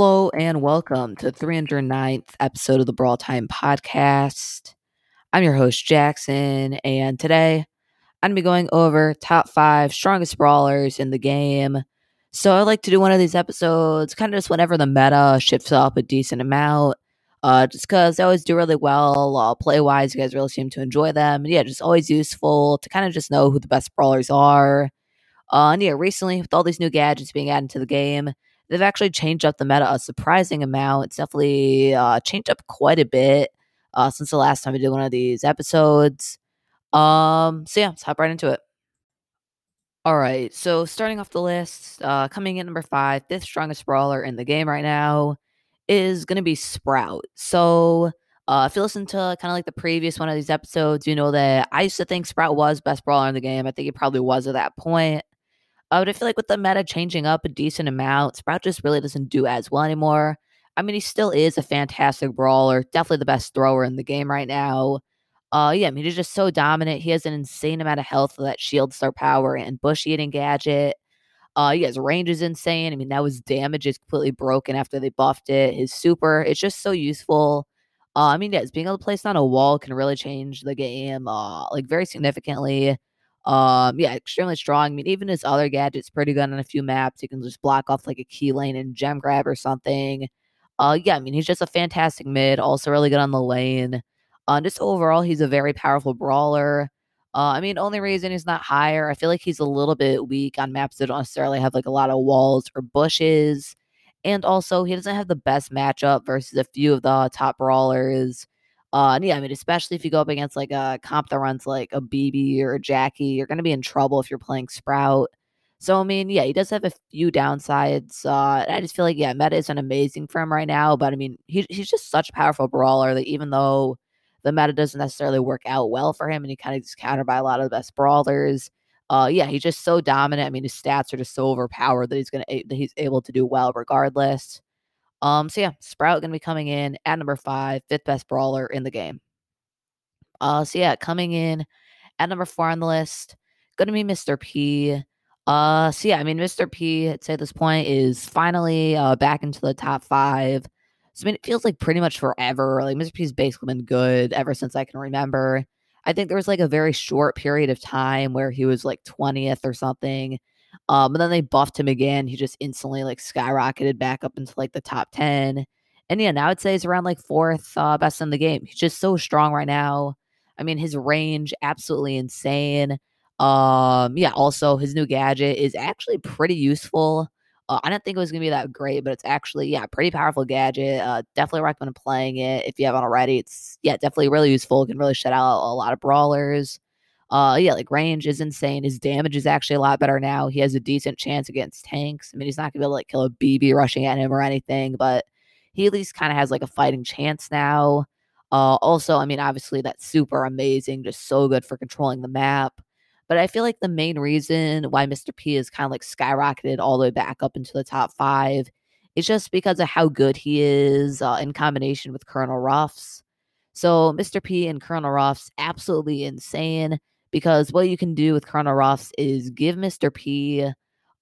Hello and welcome to 309th episode of the Brawl Time podcast. I'm your host Jackson, and today I'm gonna be going over top five strongest brawlers in the game. So I like to do one of these episodes kind of just whenever the meta shifts up a decent amount. Uh, just because they always do really well, uh, play wise, you guys really seem to enjoy them. And yeah, just always useful to kind of just know who the best brawlers are. Uh, and yeah, recently with all these new gadgets being added to the game, they've actually changed up the meta a surprising amount. It's definitely uh, changed up quite a bit uh, since the last time we did one of these episodes. Um, so yeah, let's hop right into it. All right, so starting off the list, uh, coming in number five, fifth strongest brawler in the game right now is going to be Sprout. So uh, if you listen to kind of like the previous one of these episodes, you know that I used to think Sprout was best brawler in the game. I think he probably was at that point. I feel like with the meta changing up a decent amount, Sprout just really doesn't do as well anymore. I mean, he still is a fantastic brawler, definitely the best thrower in the game right now. Uh, yeah, I mean, he's just so dominant. He has an insane amount of health that shield star power and bush eating gadget. Uh, yeah, his range is insane. I mean, now his damage is completely broken after they buffed it. His super, it's just so useful. Uh, I mean, yes, being able to place on a wall can really change the game, uh, like very significantly. Um, yeah, extremely strong. I mean, even his other gadget's pretty good on a few maps. He can just block off like a key lane and gem grab or something. Uh, yeah, I mean, he's just a fantastic mid, also really good on the lane. Uh, just overall, he's a very powerful brawler. Uh, I mean, only reason he's not higher, I feel like he's a little bit weak on maps that don't necessarily have like a lot of walls or bushes. And also, he doesn't have the best matchup versus a few of the top brawlers. Uh, and yeah, I mean, especially if you go up against like a comp that runs like a Bibi or a Jacky, you're going to be in trouble if you're playing Sprout. So, I mean, yeah, he does have a few downsides. Uh, I just feel like, yeah, meta isn't amazing for him right now, but I mean, he, he's just such a powerful brawler that even though the meta doesn't necessarily work out well for him and he kind of gets countered by a lot of the best brawlers, uh, yeah, he's just so dominant. I mean, his stats are just so overpowered that he's gonna that he's able to do well regardless. Um, so yeah, Sprout gonna be coming in at number five, fifth best brawler in the game. Uh, so yeah, coming in at number four on the list, gonna be Mr. P. Uh, so yeah, I mean, Mr. P at say this point is finally uh back into the top five. So I mean, it feels like pretty much forever. Like Mr. P's basically been good ever since I can remember. I think there was like a very short period of time where he was like 20th or something. Um, and then they buffed him again. He just instantly like skyrocketed back up into like the top 10. And yeah, now I'd say he's around like fourth uh, best in the game. He's just so strong right now. I mean, his range absolutely insane. Um, yeah, also his new gadget is actually pretty useful. Uh, I didn't think it was gonna be that great, but it's actually yeah, pretty powerful gadget. Uh, definitely recommend playing it if you haven't already. It's yeah, definitely really useful. It can really shut out a lot of brawlers. Uh, yeah, like range is insane. His damage is actually a lot better now. He has a decent chance against tanks. I mean, he's not gonna be able to like kill a Bibi rushing at him or anything, but he at least kind of has like a fighting chance now. Uh, also, I mean, obviously that's super amazing, just so good for controlling the map. But I feel like the main reason why Mr. P is kind of like skyrocketed all the way back up into the top five is just because of how good he is uh, in combination with Colonel Ruffs. So Mr. P and Colonel Ruffs absolutely insane because what you can do with Colonel Ruffs is give Mr. P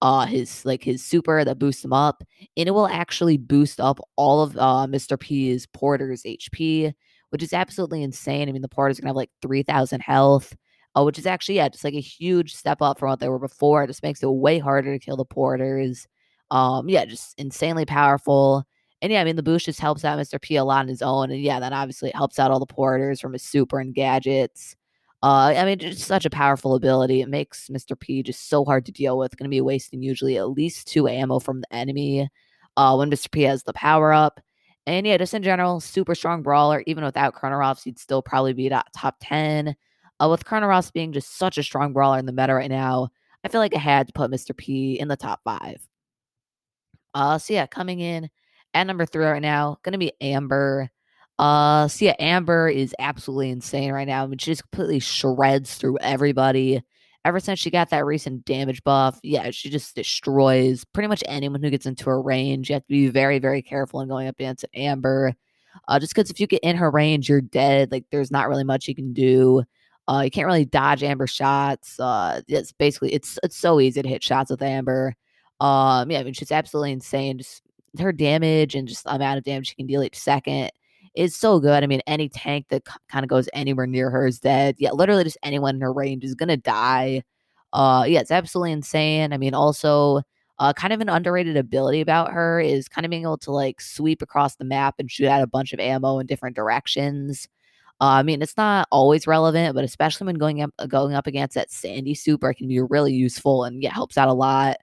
uh his like his super that boosts him up and it will actually boost up all of uh Mr. P's porter's HP, which is absolutely insane. I mean the porter's gonna have like 3000 health uh, which is actually yeah, just like a huge step up from what they were before. It just makes it way harder to kill the porters. Um, yeah, just insanely powerful. And yeah, I mean the boost just helps out Mr. P a lot on his own, and yeah, then obviously it helps out all the porters from his super and gadgets. Uh, I mean, it's such a powerful ability. It makes Mr. P just so hard to deal with. Going to be wasting usually at least two ammo from the enemy uh, when Mr. P has the power up. And yeah, just in general, super strong brawler. Even without Ruffs, he'd still probably be top 10. Uh, with Ruffs being just such a strong brawler in the meta right now, I feel like I had to put Mr. P in the top five. Uh, so yeah, coming in at number three right now, gonna be Amber. Uh, so yeah, Amber is absolutely insane right now. I mean, she just completely shreds through everybody. Ever since she got that recent damage buff, yeah, she just destroys pretty much anyone who gets into her range. You have to be very, very careful in going up against Amber. Uh, just because if you get in her range, you're dead. Like, there's not really much you can do. Uh, you can't really dodge Amber shots. Uh, it's basically it's it's so easy to hit shots with Amber. Um, yeah, I mean she's absolutely insane. Just her damage and just the amount of damage she can deal each second is so good. I mean, any tank that c- kind of goes anywhere near her is dead. Yeah, literally just anyone in her range is gonna die. Uh, yeah, it's absolutely insane. I mean, also, uh, kind of an underrated ability about her is kind of being able to like sweep across the map and shoot out a bunch of ammo in different directions. Uh, I mean, it's not always relevant, but especially when going up going up against that Sandy super, it can be really useful and yeah, helps out a lot.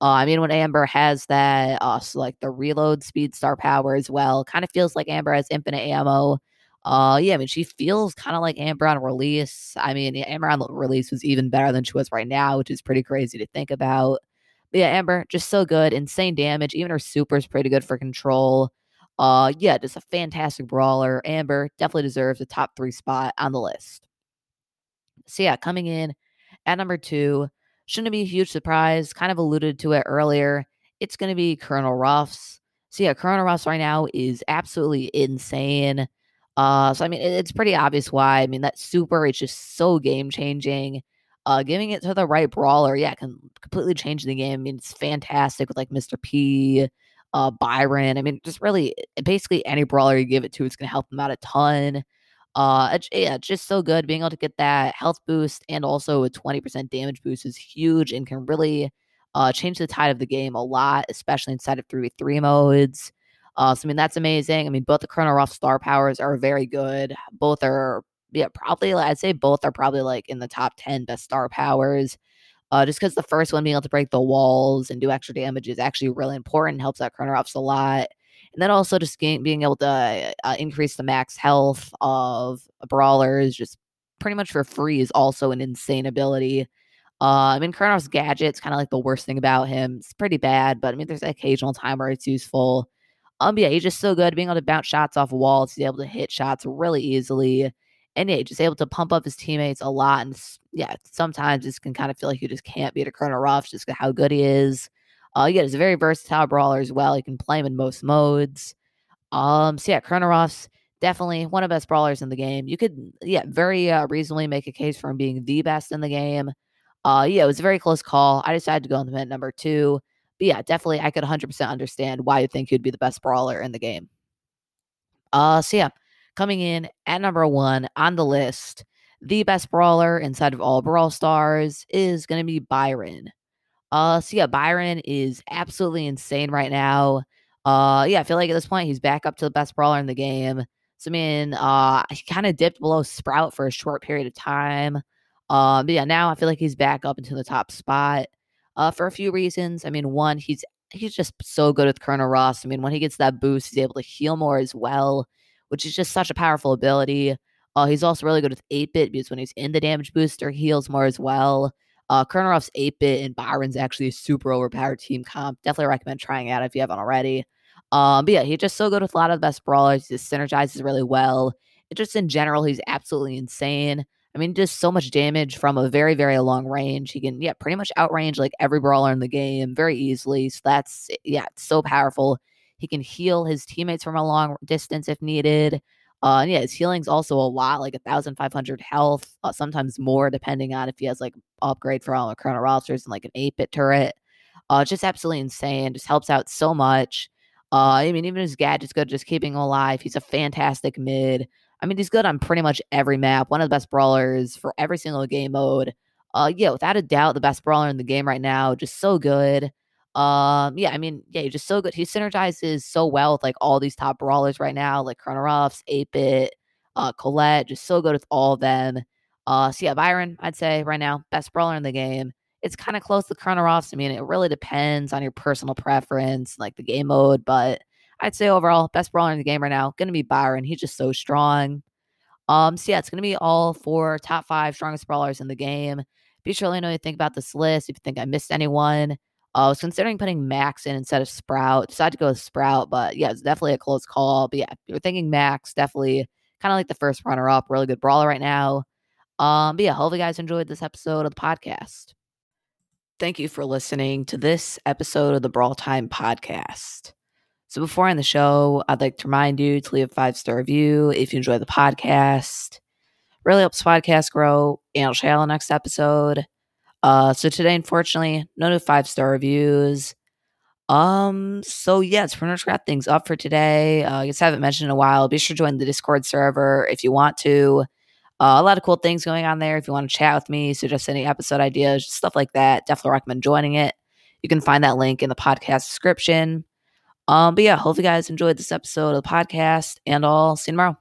Uh, I mean, when Amber has that, uh, so like the reload speed star power as well, kind of feels like Amber has infinite ammo. Uh, yeah, I mean, she feels kind of like Amber on release. I mean, Amber on release was even better than she was right now, which is pretty crazy to think about. But yeah, Amber just so good, insane damage. Even her super is pretty good for control. Uh, yeah, just a fantastic brawler. Amber definitely deserves a top three spot on the list. So yeah, coming in at number two, shouldn't be a huge surprise. Kind of alluded to it earlier. It's going to be Colonel Ruffs. So yeah, Colonel Ruffs right now is absolutely insane. Uh, so I mean, it's pretty obvious why. I mean, that super is just so game changing. Uh, giving it to the right brawler, yeah, can completely change the game. I mean, it's fantastic with like Mr. P, uh, Byron. I mean, just really basically any brawler you give it to, it's going to help them out a ton. Uh, yeah, just so good being able to get that health boost and also a 20% damage boost is huge and can really uh, change the tide of the game a lot, especially inside of 3v3 modes. Uh, so, I mean, that's amazing. I mean, both the Colonel Ruff star powers are very good. Both are, yeah, probably, I'd say both are probably like in the top 10 best star powers. Uh, just because the first one being able to break the walls and do extra damage is actually really important, helps out Ruffs a lot. And then also just gain, being able to uh, increase the max health of brawlers just pretty much for free is also an insane ability. Uh, I mean, Colonel's gadget's kind of like the worst thing about him. It's pretty bad, but I mean, there's an occasional time where it's useful. Um, yeah, he's just so good being able to bounce shots off walls. He's able to hit shots really easily, and yeah, just able to pump up his teammates a lot. And yeah, sometimes this can kind of feel like you just can't beat a Colonel Ruff just how good he is. Uh, yeah, he's a very versatile brawler as well. You can play him in most modes. Um, so yeah, Ruffs definitely one of the best brawlers in the game. You could, yeah, very uh, reasonably make a case for him being the best in the game. Uh, yeah, it was a very close call. I decided to go on the at number two. But yeah, definitely, I could 100% understand why you think he'd be the best brawler in the game. Uh, so yeah, coming in at number one on the list, the best brawler inside of all Brawl Stars is going to be Byron. Uh, so yeah, Byron is absolutely insane right now. Uh, yeah, I feel like at this point he's back up to the best brawler in the game. So I mean, uh, he kind of dipped below Sprout for a short period of time. Uh, but yeah, now I feel like he's back up into the top spot. Uh, for a few reasons. I mean, one, he's he's just so good with Colonel Ruffs. I mean, when he gets that boost, he's able to heal more as well, which is just such a powerful ability. Uh, he's also really good with 8 bit because when he's in the damage booster, he heals more as well. Uh, Colonel 8 bit and Byron's actually a super overpowered team comp. Definitely recommend trying out if you haven't already. Um, but yeah, he's just so good with a lot of the best brawlers. He just synergizes really well. It just in general, he's absolutely insane. I mean, just so much damage from a very, very long range. He can, yeah, pretty much outrange like every brawler in the game very easily. So that's, yeah, it's so powerful. He can heal his teammates from a long distance if needed. Uh, and yeah, his healing's also a lot, like a thousand five hundred health, uh, sometimes more, depending on if he has like upgrade for all the Colonel rosters and like an eight bit turret. Uh, just absolutely insane. Just helps out so much. Uh, I mean, even his gadget's good, just keeping him alive. He's a fantastic mid. I mean, he's good on pretty much every map. One of the best brawlers for every single game mode. Uh, yeah, without a doubt, the best brawler in the game right now. Just so good. Um, yeah, I mean, yeah, he's just so good. He synergizes so well with like all these top brawlers right now, like Colonel Ruffs, 8-Bit, uh, Colette, just so good with all of them. Uh, so yeah, Byron, I'd say right now, best brawler in the game. It's kind of close to Ruffs. I mean, it really depends on your personal preference, like the game mode, but I'd say overall, best brawler in the game right now, gonna be Byron. He's just so strong. Um, so yeah, it's gonna be all four top five strongest brawlers in the game. Be sure to let me know what you think about this list. If you think I missed anyone, I was considering putting Max in instead of Sprout. Decided to go with Sprout, but yeah, it's definitely a close call. But yeah, you're thinking Max, definitely kind of like the first runner up. Really good brawler right now. Um, but yeah, hope you guys enjoyed this episode of the podcast. Thank you for listening to this episode of the Brawl Time podcast. So before I end the show, I'd like to remind you to leave a five star review if you enjoy the podcast. Really helps podcast grow, and I'll share the next episode. Uh, so today, unfortunately, no new five star reviews. Um, so pretty much wrap things up for today. Uh, I guess I haven't mentioned in a while. Be sure to join the Discord server if you want to. Uh, a lot of cool things going on there. If you want to chat with me, suggest any episode ideas, stuff like that, definitely recommend joining it. You can find that link in the podcast description. Um, but yeah, hope you guys enjoyed this episode of the podcast, and I'll see you tomorrow.